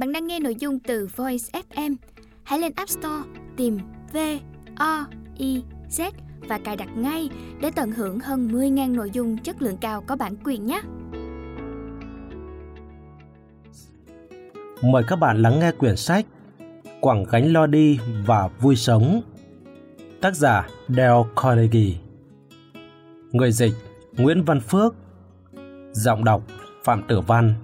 Bạn đang nghe nội dung từ Voice FM. Hãy lên App Store tìm V O I Z và cài đặt ngay để tận hưởng hơn 10.000 nội dung chất lượng cao có bản quyền nhé. Mời các bạn lắng nghe quyển sách Quảng gánh lo đi và vui sống. Tác giả Dale Carnegie. Người dịch Nguyễn Văn Phước. Giọng đọc Phạm Tử Văn.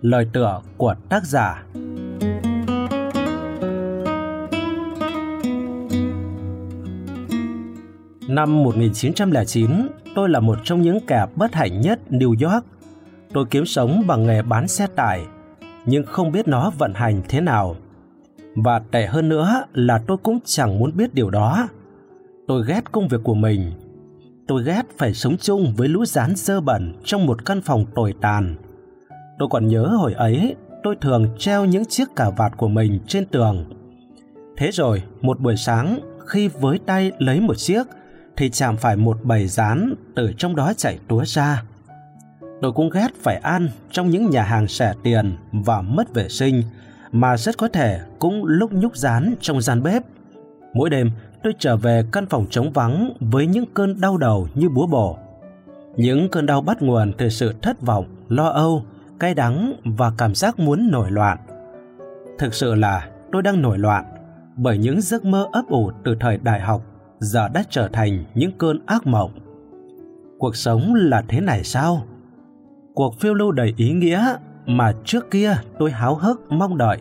Lời tựa của tác giả Năm 1909, tôi là một trong những kẻ bất hạnh nhất New York. Tôi kiếm sống bằng nghề bán xe tải, nhưng không biết nó vận hành thế nào. Và tệ hơn nữa là tôi cũng chẳng muốn biết điều đó. Tôi ghét công việc của mình. Tôi ghét phải sống chung với lũ rán dơ bẩn trong một căn phòng tồi tàn. Tôi còn nhớ hồi ấy, tôi thường treo những chiếc cà vạt của mình trên tường. Thế rồi, một buổi sáng, khi với tay lấy một chiếc, thì chạm phải một bầy rán từ trong đó chảy túa ra. Tôi cũng ghét phải ăn trong những nhà hàng rẻ tiền và mất vệ sinh, mà rất có thể cũng lúc nhúc rán trong gian bếp. Mỗi đêm, tôi trở về căn phòng trống vắng với những cơn đau đầu như búa bổ. Những cơn đau bắt nguồn từ sự thất vọng, lo âu, cay đắng và cảm giác muốn nổi loạn. Thực sự là tôi đang nổi loạn bởi những giấc mơ ấp ủ từ thời đại học giờ đã trở thành những cơn ác mộng. Cuộc sống là thế này sao? Cuộc phiêu lưu đầy ý nghĩa mà trước kia tôi háo hức mong đợi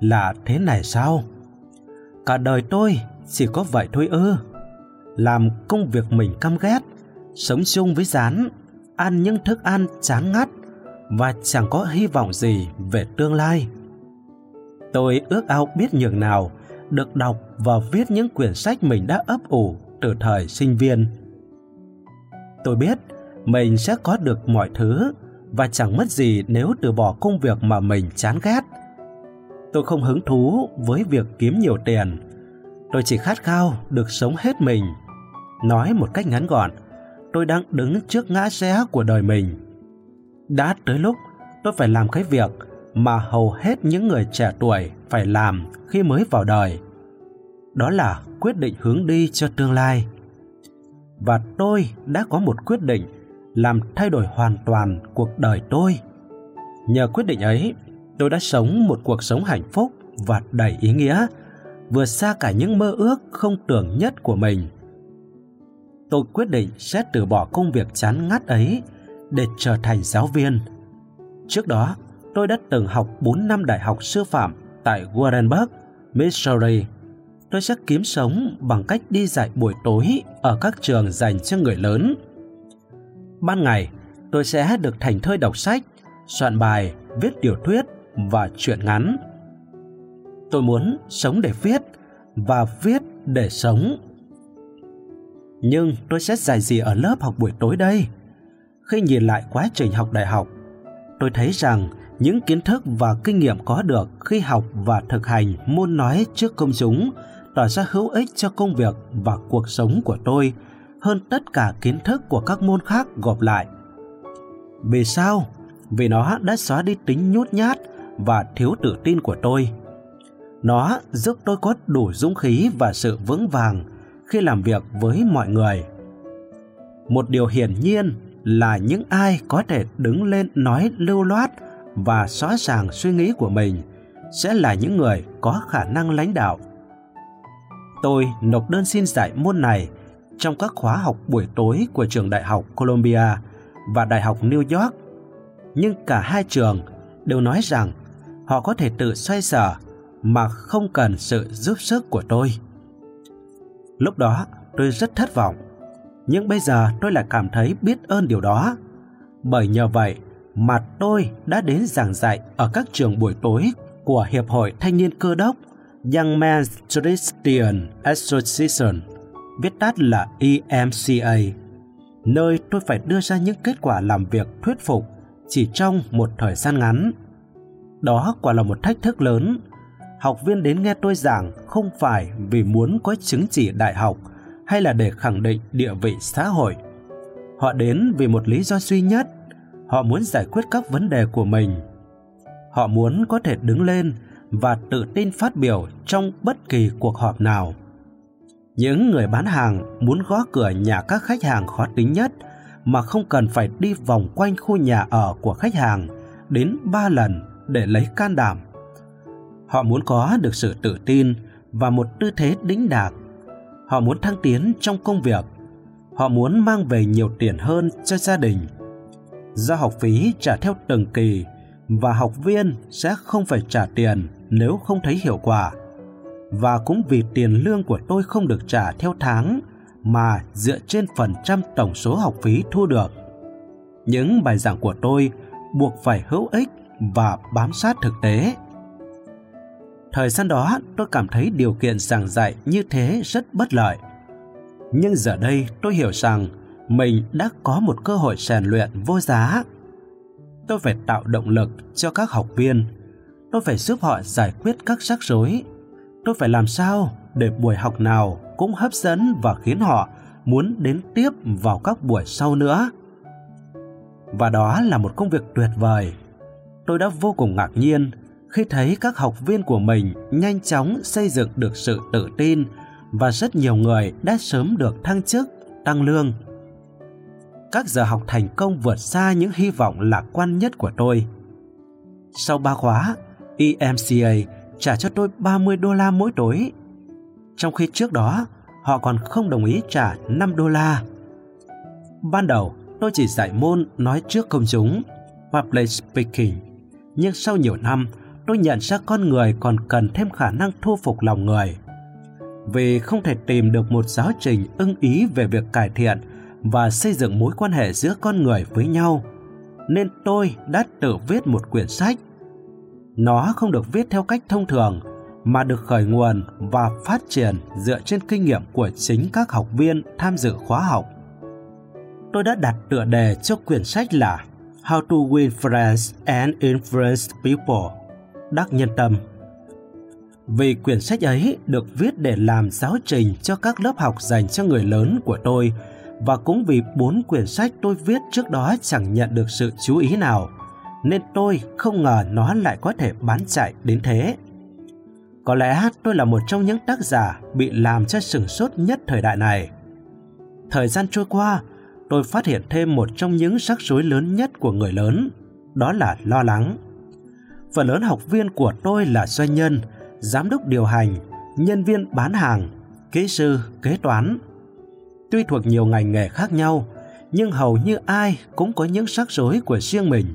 là thế này sao? Cả đời tôi chỉ có vậy thôi ư? Làm công việc mình căm ghét, sống chung với rán, ăn những thức ăn chán ngắt và chẳng có hy vọng gì về tương lai. Tôi ước ao biết nhường nào được đọc và viết những quyển sách mình đã ấp ủ từ thời sinh viên. Tôi biết mình sẽ có được mọi thứ và chẳng mất gì nếu từ bỏ công việc mà mình chán ghét. Tôi không hứng thú với việc kiếm nhiều tiền. Tôi chỉ khát khao được sống hết mình. Nói một cách ngắn gọn, tôi đang đứng trước ngã rẽ của đời mình. Đã tới lúc tôi phải làm cái việc mà hầu hết những người trẻ tuổi phải làm khi mới vào đời. Đó là quyết định hướng đi cho tương lai. Và tôi đã có một quyết định làm thay đổi hoàn toàn cuộc đời tôi. Nhờ quyết định ấy, tôi đã sống một cuộc sống hạnh phúc và đầy ý nghĩa, vượt xa cả những mơ ước không tưởng nhất của mình. Tôi quyết định sẽ từ bỏ công việc chán ngắt ấy để trở thành giáo viên. Trước đó, tôi đã từng học 4 năm đại học sư phạm tại Warrenburg, Missouri. Tôi sẽ kiếm sống bằng cách đi dạy buổi tối ở các trường dành cho người lớn. Ban ngày, tôi sẽ được thành thơi đọc sách, soạn bài, viết tiểu thuyết và truyện ngắn. Tôi muốn sống để viết và viết để sống. Nhưng tôi sẽ dạy gì ở lớp học buổi tối đây? Khi nhìn lại quá trình học đại học, tôi thấy rằng những kiến thức và kinh nghiệm có được khi học và thực hành môn nói trước công chúng tỏ ra hữu ích cho công việc và cuộc sống của tôi hơn tất cả kiến thức của các môn khác gộp lại. Vì sao? Vì nó đã xóa đi tính nhút nhát và thiếu tự tin của tôi. Nó giúp tôi có đủ dũng khí và sự vững vàng khi làm việc với mọi người. Một điều hiển nhiên là những ai có thể đứng lên nói lưu loát và rõ ràng suy nghĩ của mình sẽ là những người có khả năng lãnh đạo. Tôi nộp đơn xin dạy môn này trong các khóa học buổi tối của trường Đại học Columbia và Đại học New York. Nhưng cả hai trường đều nói rằng họ có thể tự xoay sở mà không cần sự giúp sức của tôi. Lúc đó tôi rất thất vọng, nhưng bây giờ tôi lại cảm thấy biết ơn điều đó. Bởi nhờ vậy mà tôi đã đến giảng dạy ở các trường buổi tối của Hiệp hội Thanh niên Cơ đốc Young Men's Christian Association, viết tắt là EMCA, nơi tôi phải đưa ra những kết quả làm việc thuyết phục chỉ trong một thời gian ngắn. Đó quả là một thách thức lớn. Học viên đến nghe tôi giảng không phải vì muốn có chứng chỉ đại học hay là để khẳng định địa vị xã hội. Họ đến vì một lý do duy nhất, họ muốn giải quyết các vấn đề của mình. Họ muốn có thể đứng lên và tự tin phát biểu trong bất kỳ cuộc họp nào. Những người bán hàng muốn gõ cửa nhà các khách hàng khó tính nhất mà không cần phải đi vòng quanh khu nhà ở của khách hàng đến ba lần để lấy can đảm. Họ muốn có được sự tự tin và một tư thế đĩnh đạc. Họ muốn thăng tiến trong công việc. Họ muốn mang về nhiều tiền hơn cho gia đình. Do học phí trả theo từng kỳ và học viên sẽ không phải trả tiền nếu không thấy hiệu quả. Và cũng vì tiền lương của tôi không được trả theo tháng mà dựa trên phần trăm tổng số học phí thu được. Những bài giảng của tôi buộc phải hữu ích và bám sát thực tế. Thời gian đó, tôi cảm thấy điều kiện giảng dạy như thế rất bất lợi. Nhưng giờ đây, tôi hiểu rằng mình đã có một cơ hội rèn luyện vô giá. Tôi phải tạo động lực cho các học viên. Tôi phải giúp họ giải quyết các rắc rối. Tôi phải làm sao để buổi học nào cũng hấp dẫn và khiến họ muốn đến tiếp vào các buổi sau nữa. Và đó là một công việc tuyệt vời. Tôi đã vô cùng ngạc nhiên khi thấy các học viên của mình nhanh chóng xây dựng được sự tự tin và rất nhiều người đã sớm được thăng chức, tăng lương. Các giờ học thành công vượt xa những hy vọng lạc quan nhất của tôi. Sau ba khóa, EMCA trả cho tôi 30 đô la mỗi tối. Trong khi trước đó, họ còn không đồng ý trả 5 đô la. Ban đầu, tôi chỉ dạy môn nói trước công chúng, public speaking. Nhưng sau nhiều năm, tôi nhận ra con người còn cần thêm khả năng thu phục lòng người. Vì không thể tìm được một giáo trình ưng ý về việc cải thiện và xây dựng mối quan hệ giữa con người với nhau, nên tôi đã tự viết một quyển sách. Nó không được viết theo cách thông thường, mà được khởi nguồn và phát triển dựa trên kinh nghiệm của chính các học viên tham dự khóa học. Tôi đã đặt tựa đề cho quyển sách là How to Win Friends and Influence People đắc nhân tâm. Vì quyển sách ấy được viết để làm giáo trình cho các lớp học dành cho người lớn của tôi và cũng vì bốn quyển sách tôi viết trước đó chẳng nhận được sự chú ý nào, nên tôi không ngờ nó lại có thể bán chạy đến thế. Có lẽ tôi là một trong những tác giả bị làm cho sừng sốt nhất thời đại này. Thời gian trôi qua, tôi phát hiện thêm một trong những rắc rối lớn nhất của người lớn, đó là lo lắng. Phần lớn học viên của tôi là doanh nhân, giám đốc điều hành, nhân viên bán hàng, kỹ sư, kế toán. Tuy thuộc nhiều ngành nghề khác nhau, nhưng hầu như ai cũng có những rắc rối của riêng mình.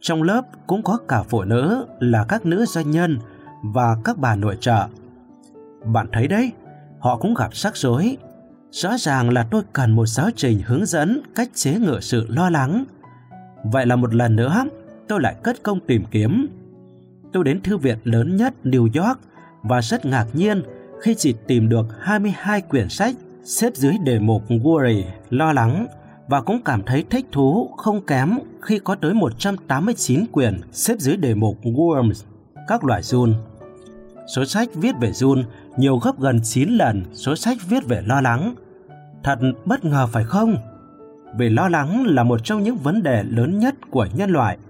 Trong lớp cũng có cả phụ nữ là các nữ doanh nhân và các bà nội trợ. Bạn thấy đấy, họ cũng gặp rắc rối. Rõ ràng là tôi cần một giáo trình hướng dẫn cách chế ngự sự lo lắng. Vậy là một lần nữa, tôi lại cất công tìm kiếm. Tôi đến thư viện lớn nhất New York và rất ngạc nhiên khi chỉ tìm được 22 quyển sách xếp dưới đề mục Worry, lo lắng và cũng cảm thấy thích thú không kém khi có tới 189 quyển xếp dưới đề mục Worms, các loại run. Số sách viết về run nhiều gấp gần 9 lần số sách viết về lo lắng. Thật bất ngờ phải không? Vì lo lắng là một trong những vấn đề lớn nhất của nhân loại –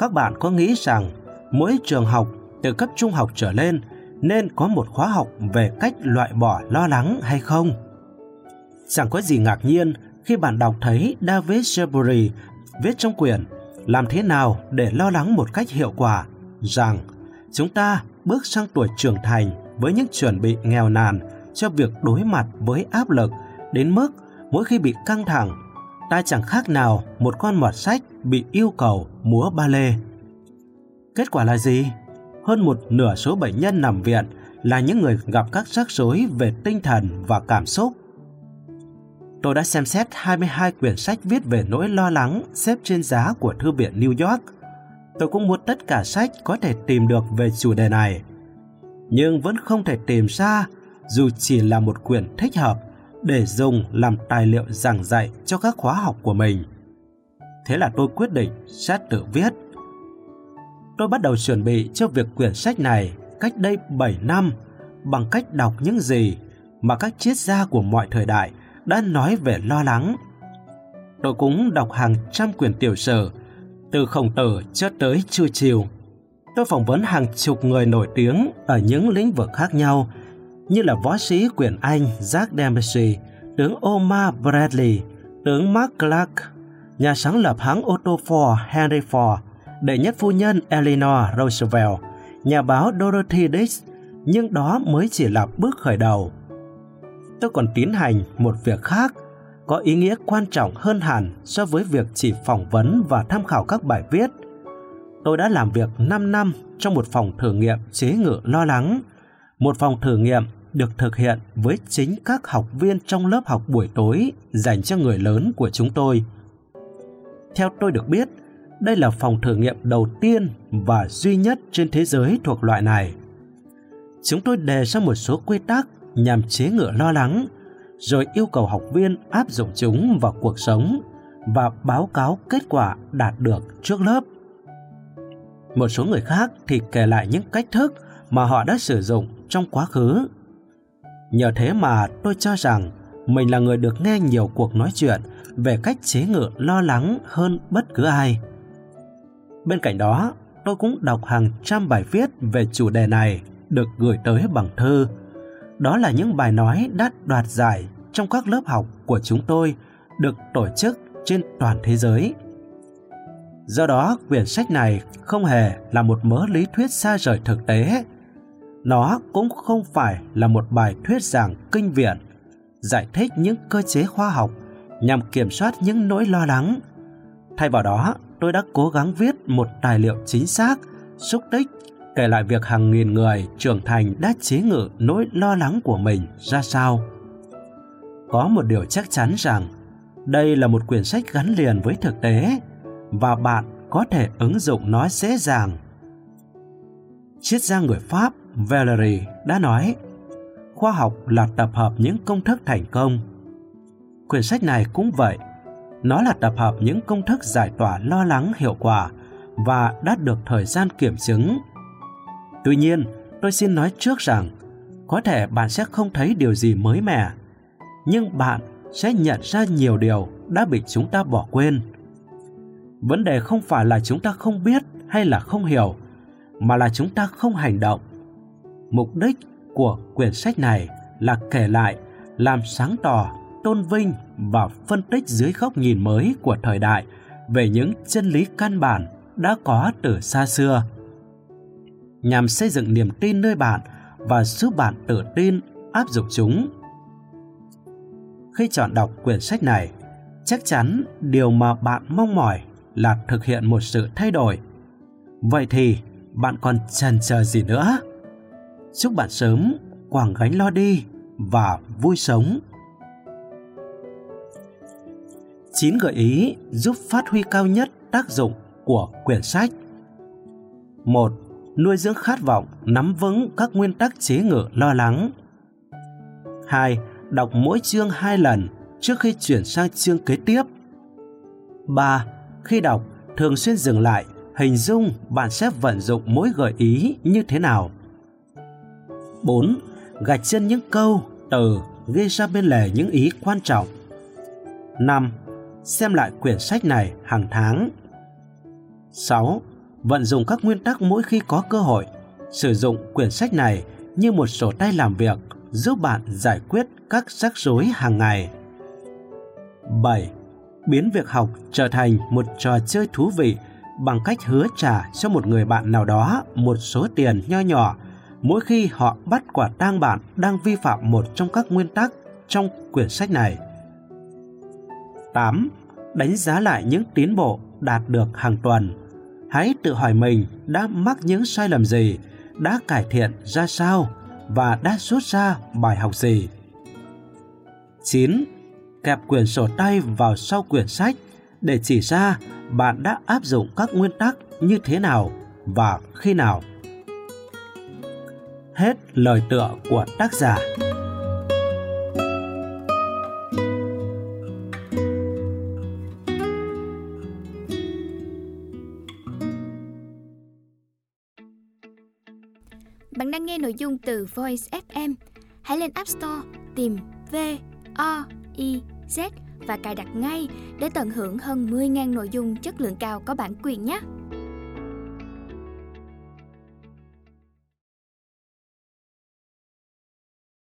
các bạn có nghĩ rằng mỗi trường học từ cấp trung học trở lên nên có một khóa học về cách loại bỏ lo lắng hay không? Chẳng có gì ngạc nhiên khi bạn đọc thấy David Sherbury viết trong quyển Làm thế nào để lo lắng một cách hiệu quả rằng chúng ta bước sang tuổi trưởng thành với những chuẩn bị nghèo nàn cho việc đối mặt với áp lực đến mức mỗi khi bị căng thẳng ta chẳng khác nào một con mọt sách bị yêu cầu múa ba lê. Kết quả là gì? Hơn một nửa số bệnh nhân nằm viện là những người gặp các rắc rối về tinh thần và cảm xúc. Tôi đã xem xét 22 quyển sách viết về nỗi lo lắng xếp trên giá của Thư viện New York. Tôi cũng muốn tất cả sách có thể tìm được về chủ đề này. Nhưng vẫn không thể tìm ra, dù chỉ là một quyển thích hợp để dùng làm tài liệu giảng dạy cho các khóa học của mình. Thế là tôi quyết định sẽ tự viết. Tôi bắt đầu chuẩn bị cho việc quyển sách này cách đây 7 năm bằng cách đọc những gì mà các triết gia của mọi thời đại đã nói về lo lắng. Tôi cũng đọc hàng trăm quyển tiểu sử, Từ khổng tử cho tới chu chiều, tôi phỏng vấn hàng chục người nổi tiếng ở những lĩnh vực khác nhau như là võ sĩ quyền Anh Jack Dempsey, tướng Omar Bradley, tướng Mark Clark, nhà sáng lập hãng ô tô Ford Henry Ford, đệ nhất phu nhân Eleanor Roosevelt, nhà báo Dorothy Dix, nhưng đó mới chỉ là bước khởi đầu. Tôi còn tiến hành một việc khác, có ý nghĩa quan trọng hơn hẳn so với việc chỉ phỏng vấn và tham khảo các bài viết. Tôi đã làm việc 5 năm trong một phòng thử nghiệm chế ngự lo lắng, một phòng thử nghiệm được thực hiện với chính các học viên trong lớp học buổi tối dành cho người lớn của chúng tôi. Theo tôi được biết, đây là phòng thử nghiệm đầu tiên và duy nhất trên thế giới thuộc loại này. Chúng tôi đề ra một số quy tắc nhằm chế ngự lo lắng, rồi yêu cầu học viên áp dụng chúng vào cuộc sống và báo cáo kết quả đạt được trước lớp. Một số người khác thì kể lại những cách thức mà họ đã sử dụng trong quá khứ. Nhờ thế mà tôi cho rằng mình là người được nghe nhiều cuộc nói chuyện về cách chế ngự lo lắng hơn bất cứ ai. Bên cạnh đó, tôi cũng đọc hàng trăm bài viết về chủ đề này được gửi tới bằng thư. Đó là những bài nói đắt đoạt giải trong các lớp học của chúng tôi được tổ chức trên toàn thế giới. Do đó, quyển sách này không hề là một mớ lý thuyết xa rời thực tế. Nó cũng không phải là một bài thuyết giảng kinh viện, giải thích những cơ chế khoa học nhằm kiểm soát những nỗi lo lắng. Thay vào đó, tôi đã cố gắng viết một tài liệu chính xác, xúc tích, kể lại việc hàng nghìn người trưởng thành đã chế ngự nỗi lo lắng của mình ra sao. Có một điều chắc chắn rằng, đây là một quyển sách gắn liền với thực tế và bạn có thể ứng dụng nó dễ dàng. Triết gia người Pháp Valery đã nói, khoa học là tập hợp những công thức thành công. Quyển sách này cũng vậy, nó là tập hợp những công thức giải tỏa lo lắng hiệu quả và đã được thời gian kiểm chứng. Tuy nhiên, tôi xin nói trước rằng, có thể bạn sẽ không thấy điều gì mới mẻ, nhưng bạn sẽ nhận ra nhiều điều đã bị chúng ta bỏ quên. Vấn đề không phải là chúng ta không biết hay là không hiểu, mà là chúng ta không hành động. Mục đích của quyển sách này là kể lại, làm sáng tỏ tôn vinh và phân tích dưới góc nhìn mới của thời đại về những chân lý căn bản đã có từ xa xưa. Nhằm xây dựng niềm tin nơi bạn và giúp bạn tự tin áp dụng chúng. Khi chọn đọc quyển sách này chắc chắn điều mà bạn mong mỏi là thực hiện một sự thay đổi. Vậy thì bạn còn chần chờ gì nữa? Chúc bạn sớm quảng gánh lo đi và vui sống 9 gợi ý giúp phát huy cao nhất tác dụng của quyển sách. 1. Nuôi dưỡng khát vọng, nắm vững các nguyên tắc chế ngự lo lắng. 2. Đọc mỗi chương 2 lần trước khi chuyển sang chương kế tiếp. 3. Khi đọc, thường xuyên dừng lại, hình dung bạn sẽ vận dụng mỗi gợi ý như thế nào. 4. Gạch chân những câu, từ, ghi ra bên lề những ý quan trọng. 5 xem lại quyển sách này hàng tháng. 6. Vận dụng các nguyên tắc mỗi khi có cơ hội. Sử dụng quyển sách này như một sổ tay làm việc giúp bạn giải quyết các rắc rối hàng ngày. 7. Biến việc học trở thành một trò chơi thú vị bằng cách hứa trả cho một người bạn nào đó một số tiền nho nhỏ mỗi khi họ bắt quả tang bạn đang vi phạm một trong các nguyên tắc trong quyển sách này. 8. Đánh giá lại những tiến bộ đạt được hàng tuần. Hãy tự hỏi mình đã mắc những sai lầm gì, đã cải thiện ra sao và đã rút ra bài học gì. 9. Kẹp quyển sổ tay vào sau quyển sách để chỉ ra bạn đã áp dụng các nguyên tắc như thế nào và khi nào. Hết lời tựa của tác giả. Bạn đang nghe nội dung từ Voice FM. Hãy lên App Store, tìm V O I Z và cài đặt ngay để tận hưởng hơn 10.000 nội dung chất lượng cao có bản quyền nhé.